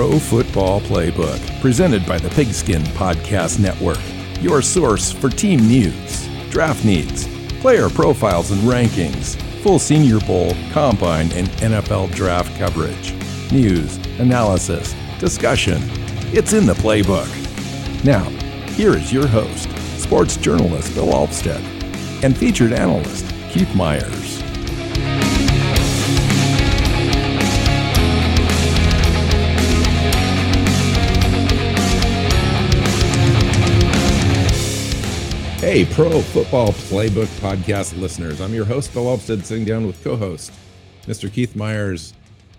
Pro Football Playbook, presented by the Pigskin Podcast Network, your source for team news, draft needs, player profiles and rankings, full Senior Bowl, Combine, and NFL draft coverage, news, analysis, discussion. It's in the playbook. Now, here is your host, sports journalist Bill Alvstead, and featured analyst Keith Myers. Hey, Pro Football Playbook podcast listeners. I'm your host, Bill Alvstead, sitting down with co host, Mr. Keith Myers.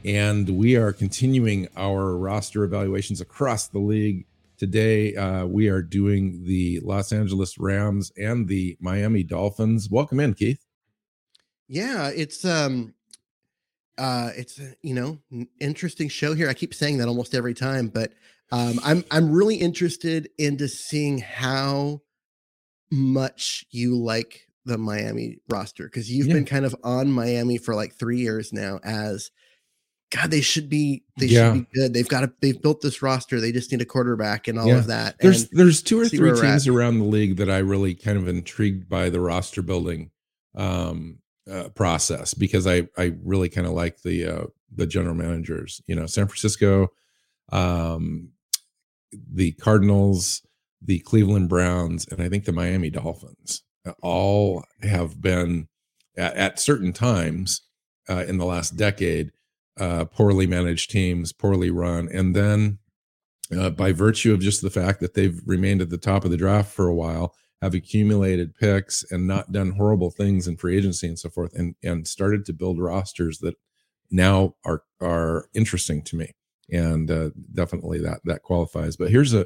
And we are continuing our roster evaluations across the league. Today, uh, we are doing the Los Angeles Rams and the Miami Dolphins. Welcome in, Keith. Yeah, it's um uh it's you know, interesting show here. I keep saying that almost every time, but um I'm I'm really interested into seeing how much you like the Miami roster because you've yeah. been kind of on Miami for like three years now as God, they should be they yeah. should be good. They've got to they've built this roster. They just need a quarterback and all yeah. of that. There's there's two or three teams around the league that I really kind of intrigued by the roster building um uh, process because I I really kind of like the uh the general managers. You know, San Francisco, um the Cardinals, the Cleveland Browns, and I think the Miami Dolphins uh, all have been at, at certain times uh, in the last decade uh, poorly managed teams, poorly run, and then uh, by virtue of just the fact that they've remained at the top of the draft for a while, have accumulated picks and not done horrible things in free agency and so forth, and and started to build rosters that now are are interesting to me and uh, definitely that that qualifies. But here's a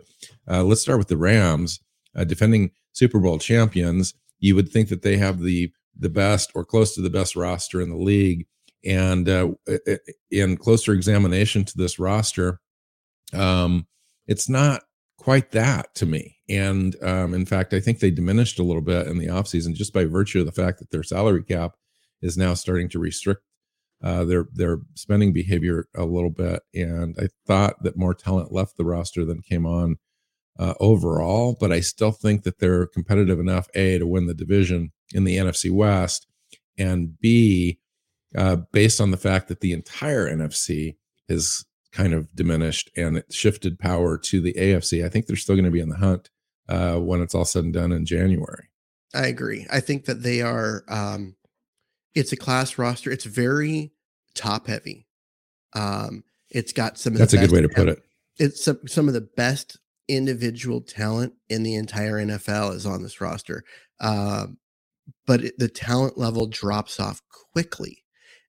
uh, let's start with the Rams, uh, defending Super Bowl champions. You would think that they have the the best or close to the best roster in the league, and uh, in closer examination to this roster, um, it's not quite that to me. And um, in fact, I think they diminished a little bit in the offseason just by virtue of the fact that their salary cap is now starting to restrict uh, their their spending behavior a little bit, and I thought that more talent left the roster than came on uh, overall. But I still think that they're competitive enough a to win the division in the NFC West, and b uh, based on the fact that the entire NFC is kind of diminished and it shifted power to the AFC. I think they're still going to be in the hunt uh, when it's all said and done in January. I agree. I think that they are. Um, it's a class roster. It's very top heavy. Um, it's got some. That's a good way to put it. It's some some of the best individual talent in the entire NFL is on this roster, um, but it, the talent level drops off quickly,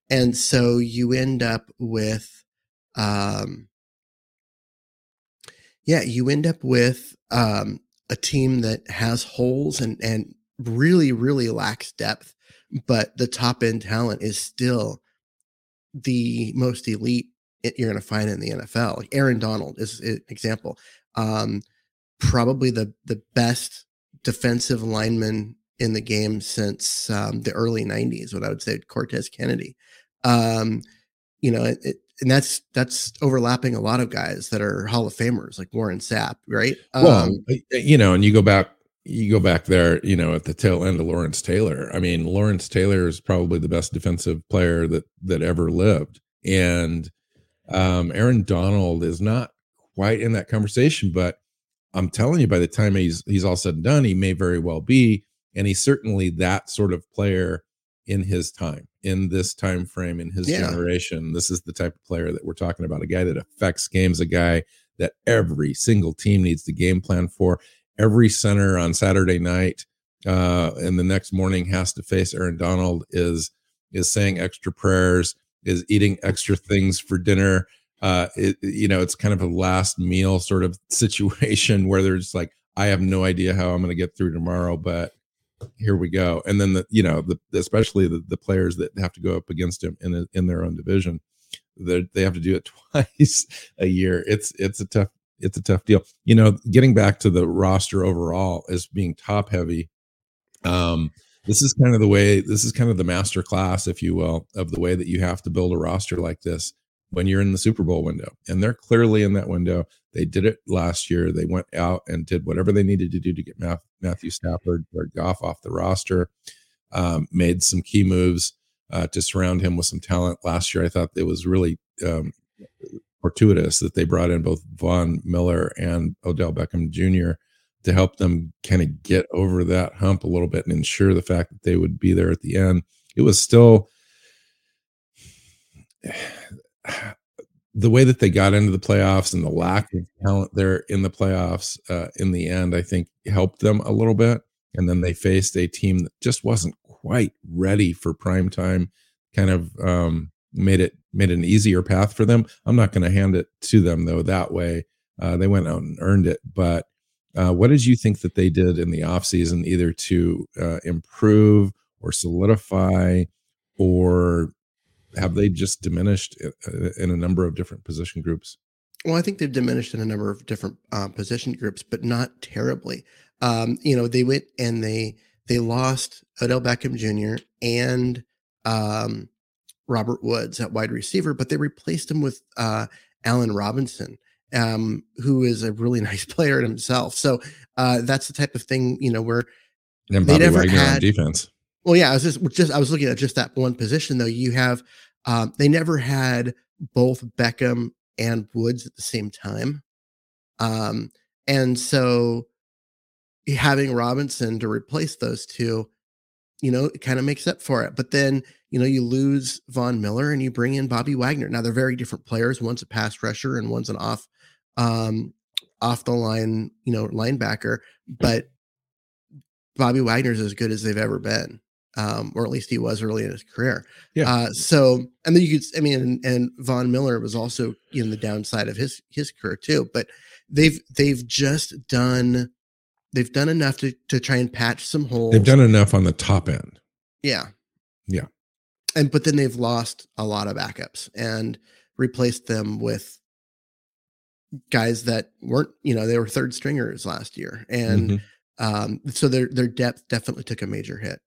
and so you end up with, um, yeah, you end up with um, a team that has holes and and really really lacks depth, but the top end talent is still the most elite you're going to find in the NFL. Like Aaron Donald is an example. Um, probably the the best defensive lineman in the game since um, the early 90s what i would say cortez kennedy um, you know it, it, and that's that's overlapping a lot of guys that are hall of famers like warren sapp right well um, you know and you go back you go back there, you know, at the tail end of Lawrence Taylor. I mean, Lawrence Taylor is probably the best defensive player that that ever lived, and um, Aaron Donald is not quite in that conversation. But I'm telling you, by the time he's he's all said and done, he may very well be, and he's certainly that sort of player in his time, in this time frame, in his yeah. generation. This is the type of player that we're talking about, a guy that affects games, a guy that every single team needs the game plan for every center on Saturday night uh, and the next morning has to face Aaron Donald is is saying extra prayers, is eating extra things for dinner. Uh, it, you know, it's kind of a last meal sort of situation where there's like, I have no idea how I'm going to get through tomorrow, but here we go. And then the, you know, the, especially the, the players that have to go up against him in a, in their own division, they they have to do it twice a year. It's it's a tough it's a tough deal. You know, getting back to the roster overall as being top heavy. Um, this is kind of the way. This is kind of the master class, if you will, of the way that you have to build a roster like this when you're in the Super Bowl window. And they're clearly in that window. They did it last year. They went out and did whatever they needed to do to get Matthew Stafford or Goff off the roster. Um, made some key moves uh, to surround him with some talent. Last year, I thought it was really um, fortuitous that they brought in both Von Miller and Odell Beckham Jr. to help them kind of get over that hump a little bit and ensure the fact that they would be there at the end. It was still the way that they got into the playoffs and the lack of talent there in the playoffs uh, in the end, I think helped them a little bit. And then they faced a team that just wasn't quite ready for prime time, kind of um, made it made an easier path for them. I'm not going to hand it to them though that way. Uh, they went out and earned it. But uh, what did you think that they did in the off season, either to uh, improve or solidify, or have they just diminished in a number of different position groups? Well, I think they've diminished in a number of different uh, position groups, but not terribly. Um, you know, they went and they they lost Odell Beckham Jr. and um, Robert Woods at wide receiver, but they replaced him with uh, Allen Robinson, um, who is a really nice player himself. So uh, that's the type of thing, you know, where and Bobby they never Wagner had defense. Well, yeah, I was just, just I was looking at just that one position though. You have um, they never had both Beckham and Woods at the same time, um, and so having Robinson to replace those two, you know, it kind of makes up for it. But then you know, you lose Von Miller and you bring in Bobby Wagner. Now they're very different players. One's a pass rusher and one's an off um off the line, you know, linebacker, but Bobby Wagner's as good as they've ever been. Um, or at least he was early in his career. Yeah. Uh, so, and then you could, I mean, and, and Von Miller was also in the downside of his his career too. But they've they've just done they've done enough to to try and patch some holes. They've done enough on the top end. Yeah. Yeah and but then they've lost a lot of backups and replaced them with guys that weren't you know they were third stringers last year and mm-hmm. um, so their their depth definitely took a major hit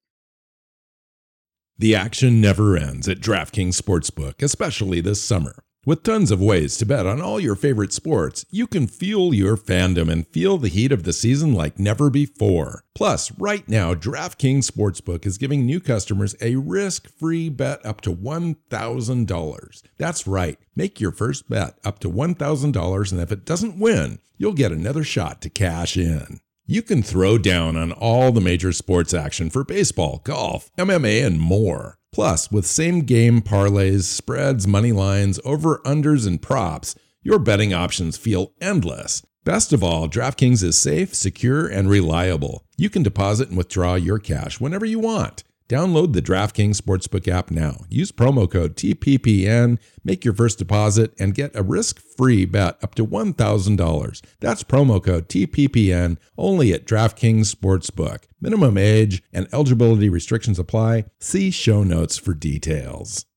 the action never ends at DraftKings Sportsbook, especially this summer. With tons of ways to bet on all your favorite sports, you can fuel your fandom and feel the heat of the season like never before. Plus, right now, DraftKings Sportsbook is giving new customers a risk free bet up to $1,000. That's right, make your first bet up to $1,000, and if it doesn't win, you'll get another shot to cash in. You can throw down on all the major sports action for baseball, golf, MMA, and more. Plus, with same game parlays, spreads, money lines, over unders, and props, your betting options feel endless. Best of all, DraftKings is safe, secure, and reliable. You can deposit and withdraw your cash whenever you want. Download the DraftKings Sportsbook app now. Use promo code TPPN, make your first deposit, and get a risk free bet up to $1,000. That's promo code TPPN only at DraftKings Sportsbook. Minimum age and eligibility restrictions apply. See show notes for details.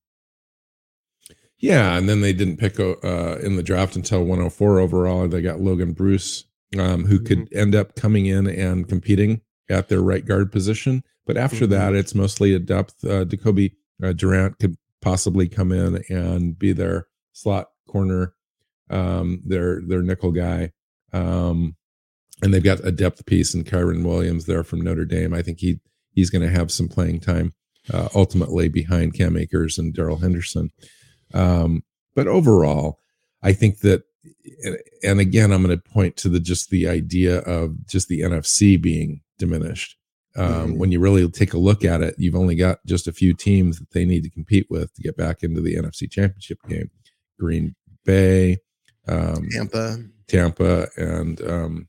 Yeah, and then they didn't pick uh, in the draft until 104 overall. They got Logan Bruss um, who mm-hmm. could end up coming in and competing at their right guard position. But after mm-hmm. that, it's mostly a depth. Uh, Decobie uh, Durant could possibly come in and be their slot corner, um, their their nickel guy. Um, and they've got a depth piece in Kyren Williams there from Notre Dame. I think he he's going to have some playing time uh, ultimately behind Cam Akers and Darrell Henderson. Um, but overall, I think that, and again, I'm going to point to the just the idea of just the NFC being diminished. Um, mm-hmm. When you really take a look at it, you've only got just a few teams that they need to compete with to get back into the NFC Championship game. Green Bay, um, Tampa, Tampa, and um,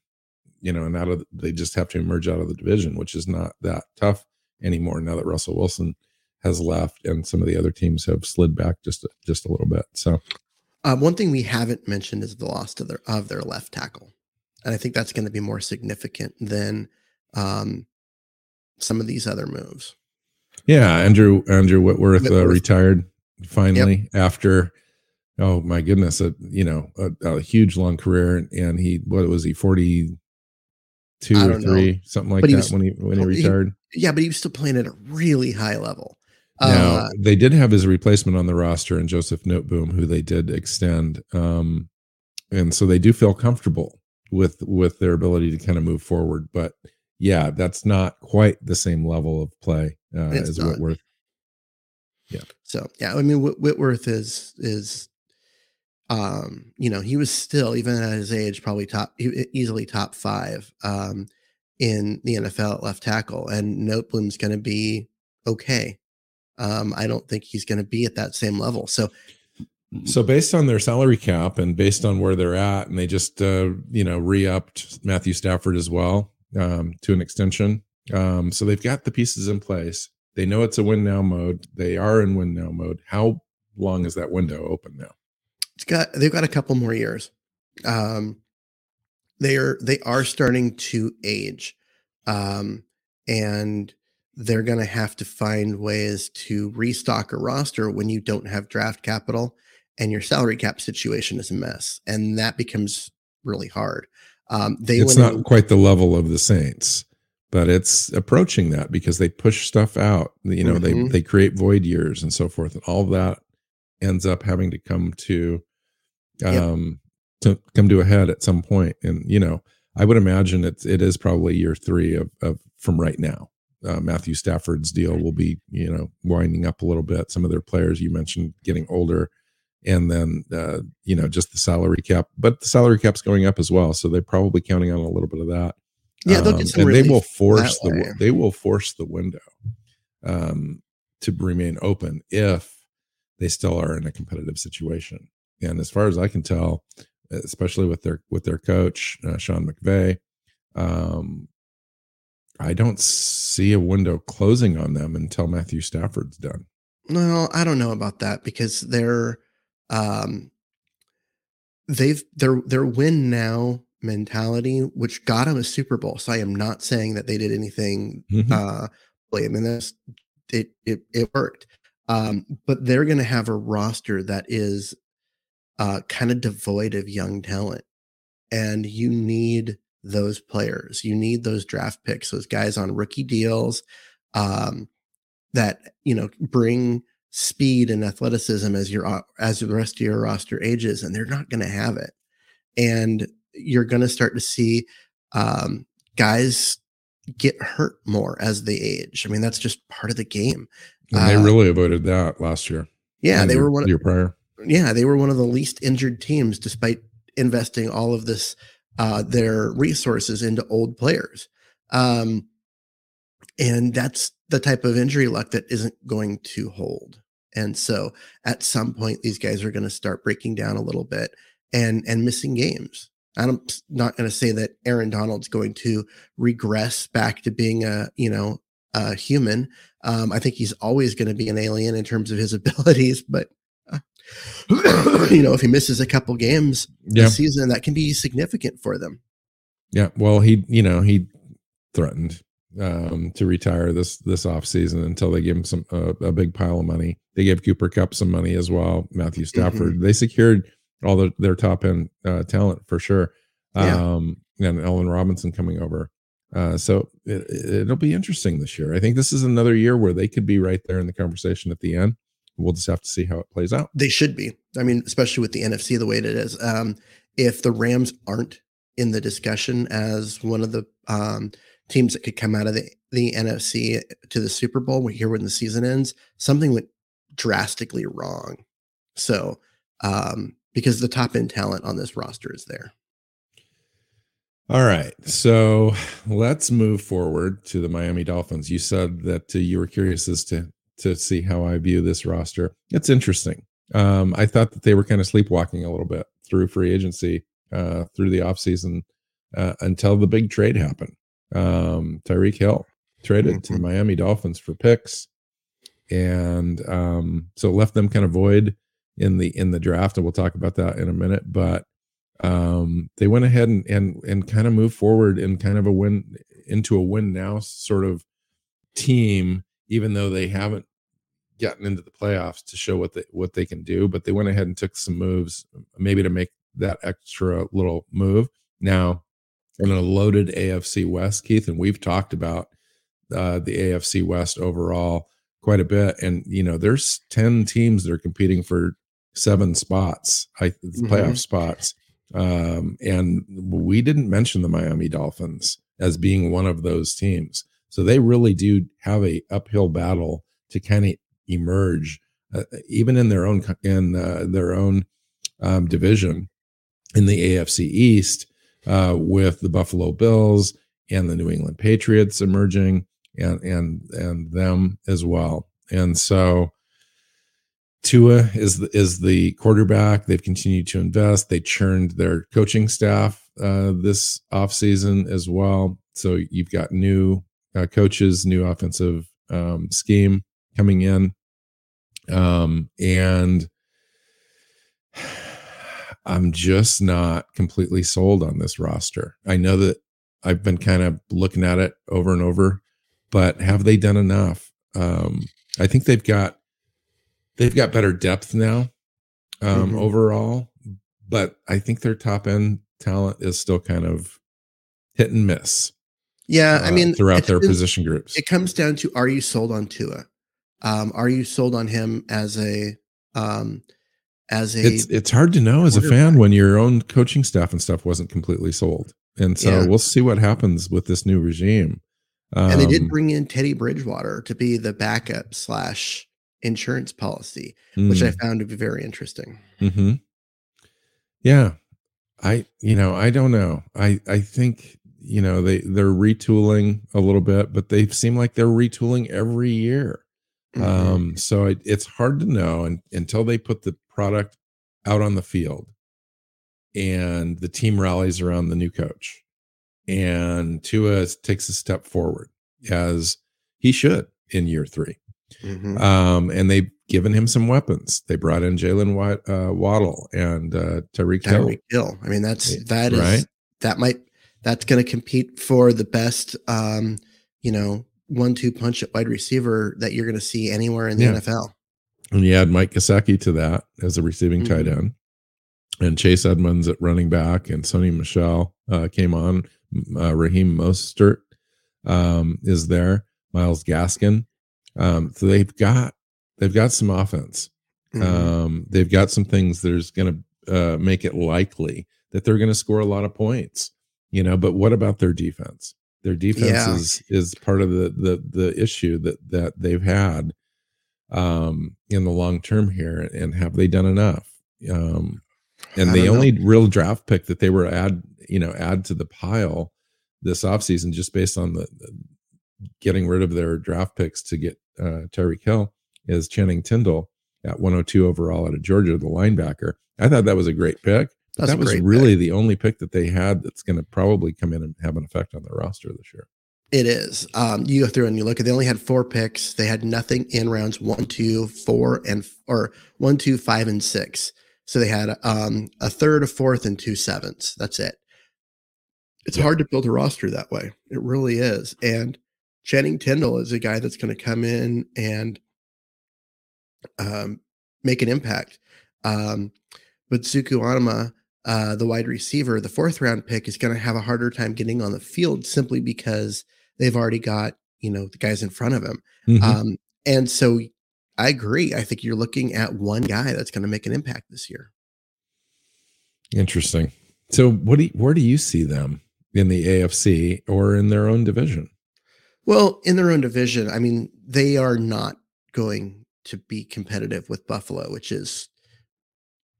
you know, and out of they just have to emerge out of the division, which is not that tough anymore now that Russell Wilson has left and some of the other teams have slid back just just a little bit. So, uh, one thing we haven't mentioned is the loss of their of their left tackle, and I think that's going to be more significant than um, some of these other moves. Yeah, Andrew Andrew Whitworth, Whitworth. Uh, retired finally yep. after oh my goodness, a you know a, a, huge long career, and he what was he forty two or three know. something like but that was, when he when he retired. He, yeah, but he was still playing at a really high level. Now uh, they did have his replacement on the roster, and Joseph Noteboom, who they did extend, um, and so they do feel comfortable with with their ability to kind of move forward. But yeah, that's not quite the same level of play uh, as not. Whitworth. Yeah. So yeah, I mean Whitworth is is um you know he was still even at his age probably top easily top five um in the NFL at left tackle and Noteboom's going to be okay um, I don't think he's going to be at that same level. So, so based on their salary cap and based on where they're at, and they just uh, you know re-upped Matthew Stafford as well um, to an extension. Um, so they've got the pieces in place. They know it's a win now mode. They are in win now mode. How long is that window open now? It's got they've got a couple more years. Um, they are they are starting to age, um, and they're going to have to find ways to restock a roster when you don't have draft capital and your salary cap situation is a mess and that becomes really hard um, they it's not in, quite the level of the saints but it's approaching that because they push stuff out you know mm-hmm. they they create void years and so forth and all that ends up having to come to um yep. to come to a head at some point. and you know i would imagine it's it is probably year three of, of from right now uh, Matthew Stafford's deal will be, you know, winding up a little bit. Some of their players you mentioned getting older, and then uh, you know just the salary cap, but the salary cap's going up as well, so they're probably counting on a little bit of that. Yeah, they'll get um, and they will force the way. they will force the window um, to remain open if they still are in a competitive situation. And as far as I can tell, especially with their with their coach uh, Sean McVay, um, I don't see a window closing on them until Matthew Stafford's done. No, I don't know about that because they're um they've their their win now mentality, which got them a Super Bowl. So I am not saying that they did anything mm-hmm. uh I mean that's it it it worked. Um, but they're gonna have a roster that is uh kind of devoid of young talent. And you need those players. You need those draft picks, those guys on rookie deals um, that you know bring speed and athleticism as your uh, as the rest of your roster ages, and they're not going to have it. And you're going to start to see um, guys get hurt more as they age. I mean, that's just part of the game. And they uh, really avoided that last year. Yeah, they were one year prior. Yeah, they were one of the least injured teams despite investing all of this uh, their resources into old players. Um, and that's the type of injury luck that isn't going to hold. And so at some point, these guys are going to start breaking down a little bit and and missing games. I'm not going to say that Aaron Donald's going to regress back to being a you know a human. Um, I think he's always going to be an alien in terms of his abilities, but you know, if he misses a couple games yeah. this season, that can be significant for them. Yeah. Well, he, you know, he threatened um, to retire this this off season until they give him some uh, a big pile of money. They gave Cooper Kupp some money as well. Matthew Stafford. Mm-hmm. They secured all the, their top end uh, talent for sure. Yeah. Um, and Allen Robinson coming over. Uh, so it, will be interesting this year. I think this is another year where they could be right there in the conversation at the end. We'll just have to see how it plays out. They should be. I mean, especially with the NFC the way it is. Um, if the Rams aren't in the discussion as one of the um, teams that could come out of the, the NFC to the Super Bowl here when the season ends, something went drastically wrong. So, um, because the top end talent on this roster is there. All right. So let's move forward to the Miami Dolphins. You said that uh, you were curious as to to see how I view this roster. It's interesting. Um, I thought that they were kind of sleepwalking a little bit through free agency, uh, through the offseason uh, until the big trade happened. Um, Tyreek Hill traded mm-hmm. to the mm-hmm. Miami Dolphins for picks, and um, so left them kind of void in the in the draft, and we'll talk about that in a minute. But um, they went ahead and and and kind of moved forward in kind of a win into a win now sort of team, even though they haven't gotten into the playoffs to show what they what they can do. But they went ahead and took some moves, maybe to make that extra little move. Now, in a loaded AFC West, Keith, and we've talked about uh, the AFC West overall quite a bit. And you know, there's ten teams that are competing for seven spots, I, mm-hmm. playoff spots. Um, and we didn't mention the Miami Dolphins as being one of those teams. So they really do have a uphill battle to kind of emerge, uh, even in their own in uh, their own um, division in the AFC East, uh, with the Buffalo Bills and the New England Patriots emerging, and and and them as well. And so Tua is the, is the quarterback. They've continued to invest. They churned their coaching staff uh, this offseason as well. So you've got new uh, coaches, new offensive um, scheme coming in. Um, and I'm just not completely sold on this roster. I know that I've been kind of looking at it over and over, but have they done enough? Um, I think they've got they've got better depth now um, mm-hmm. overall, but I think their top end talent is still kind of hit and miss. Yeah, uh, I mean, throughout their position groups, it comes down to: Are you sold on Tua? Um, are you sold on him as a um, as a? It's it's hard to know as a fan when your own coaching staff and stuff wasn't completely sold, and so yeah. we'll see what happens with this new regime. Um, and they did um, bring in Teddy Bridgewater to be the backup slash insurance policy, mm. which I mm. found to be very interesting. Mm-hmm. Yeah, I you know I don't know. I I think you know they they're retooling a little bit, but they seem like they're retooling every year. Mm-hmm. Um, so it, it's hard to know and, until they put the product out on the field and the team rallies around the new coach and Tua takes a step forward as he should in year 3 mm-hmm. um, and they've given him some weapons. They brought in Jalen uh, Waddle and uh, Tyreek Hill. Hill. I mean, that's that is right? that might that's going to compete for the best, um, you know, one-two punch at wide receiver that you're going to see anywhere in the yeah. NFL. And you add Mike Gesicki to that as a receiving mm-hmm. tight end, and Chase Edmonds at running back, and Sony Michel uh, came on. Uh, Raheem Mostert um, is there. Myles Gaskin. Um, so they've got they've got some offense. Mm-hmm. Um, they've got some things that is going to uh, make it likely that they're going to score a lot of points. You know, but what about their defense? Their defense yeah. is is part of the the the issue that that they've had um, in the long term here. And have they done enough? Um, and the only know. real draft pick that they were add you know add to the pile this offseason just based on the, the getting rid of their draft picks to get uh, Tyreek Hill is Channing Tindall at 102 overall out of Georgia, the linebacker. I thought that was a great pick. That was really pick. the only pick that they had that's going to probably come in and have an effect on their roster this year. It is. Um, you go through and you look at. They only had four picks. They had nothing in rounds one, two, four, and or one, two, five, and six. So they had um, a third, a fourth, and two sevenths. That's it. It's yeah. hard to build a roster that way. It really is. And Channing Tindall is a guy that's going to come in and um, make an impact. Um, but Ezukanma, uh, the wide receiver, the fourth round pick, is going to have a harder time getting on the field simply because they've already got you know the guys in front of him. Mm-hmm. Um, and so I agree. I think you're looking at one guy that's going to make an impact this year. Interesting. So, what do you, where do you see them in the AFC or in their own division? Well, in their own division, I mean, they are not going to be competitive with Buffalo, which is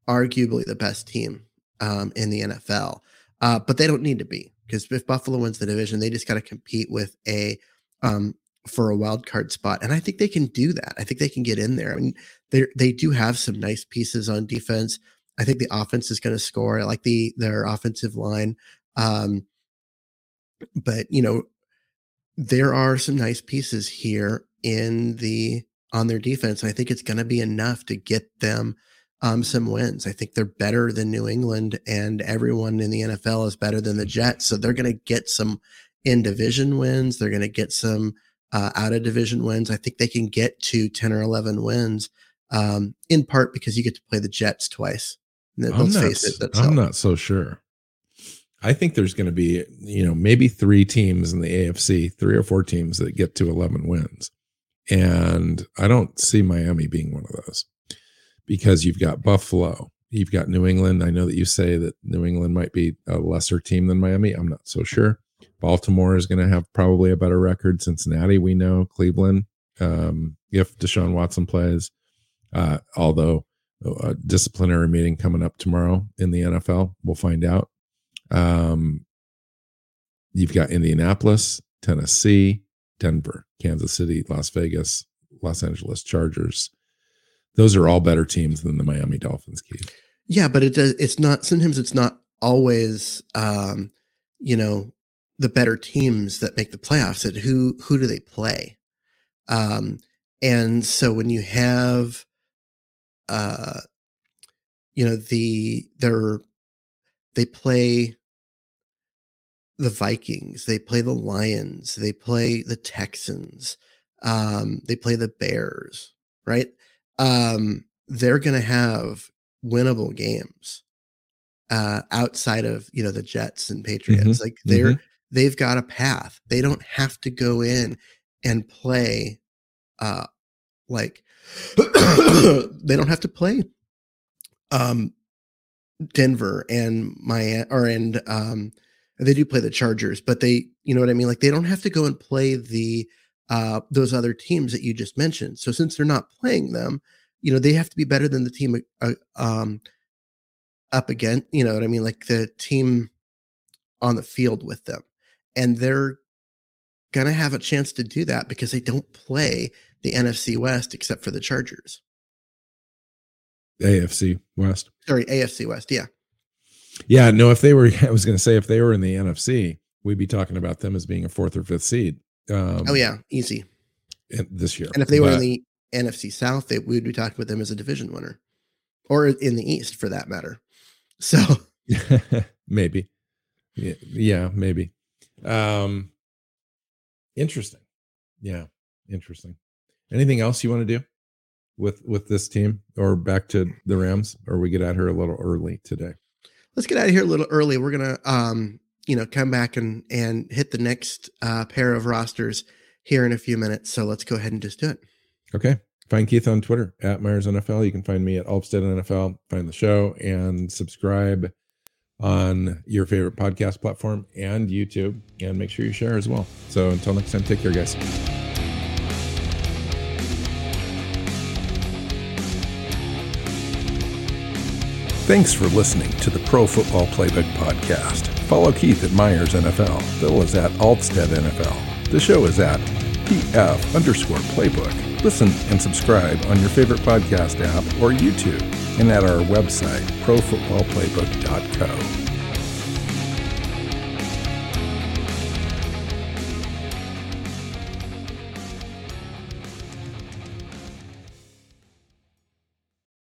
arguably the best team um, in the NFL. Uh, but they don't need to be because if Buffalo wins the division, they just got to compete with a um, for a wild card spot, and I think they can do that. I think they can get in there. I mean, they they do have some nice pieces on defense. I think the offense is going to score. I like the their offensive line, um, but you know, there are some nice pieces here in the on their defense. And I think it's going to be enough to get them um, some wins. I think they're better than New England, and everyone in the NFL is better than the Jets. So they're going to get some in division wins. They're going to get some uh, out of division wins. I think they can get to 10 or 11 wins, um, in part because you get to play the Jets twice. I'm not, it, I'm not so sure. I think there's going to be, you know, maybe three teams in the AFC, three or four teams that get to 11 wins. And I don't see Miami being one of those because you've got Buffalo, you've got New England. I know that you say that New England might be a lesser team than Miami. I'm not so sure. Baltimore is going to have probably a better record. Cincinnati, we know. Cleveland, um, if Deshaun Watson plays, uh, although a disciplinary meeting coming up tomorrow in the NFL, we'll find out. Um, you've got Indianapolis, Tennessee, Denver, Kansas City, Las Vegas, Los Angeles Chargers. Those are all better teams than the Miami Dolphins, Keith. Yeah, but it does. It's not. Sometimes it's not always. Um, you know, the better teams that make the playoffs. And who who do they play? Um, and so when you have, uh, you know, the they're they play the Vikings, they play the Lions, they play the Texans, um, they play the Bears, right? Um, they're going to have winnable games uh, outside of you know the Jets and Patriots. Mm-hmm. Like they're mm-hmm. They've got a path. They don't have to go in and play uh, like they don't have to play um, Denver and my or and um, they do play the Chargers, but they, you know what I mean? Like they don't have to go and play the uh those other teams that you just mentioned. So since they're not playing them, you know, they have to be better than the team uh, um up again, you know what I mean? Like the team on the field with them. And they're going to have a chance to do that because they don't play the NFC West except for the Chargers. AFC West. Sorry, AFC West. Yeah. Yeah, no, if they were, I was going to say, if they were in the NFC, we'd be talking about them as being a fourth or fifth seed. Um, oh, yeah, easy. This year. And if they but, were in the NFC South, they, we'd be talking about them as a division winner or in the East for that matter. So maybe. Yeah, yeah, maybe. Um, interesting. Yeah, interesting. Anything else you want to do with with this team or back to the Rams or we get out here a little early today? let's get out of here a little early. We're gonna, um, you know, come back and and hit the next uh, pair of rosters here in a few minutes. So let's go ahead and just do it. Okay. Find Keith on Twitter at Myers NFL. You can find me at Alvstead NFL. Find the show and subscribe on your favorite podcast platform and YouTube. And make sure you share as well. So until next time, take care, guys. Thanks for listening to the Pro Football Playbook Podcast. Follow Keith at Myers NFL. Phil is at Alvstead NFL. The show is at PF underscore playbook. Listen and subscribe on your favorite podcast app or YouTube and at our website, profootballplaybook.co.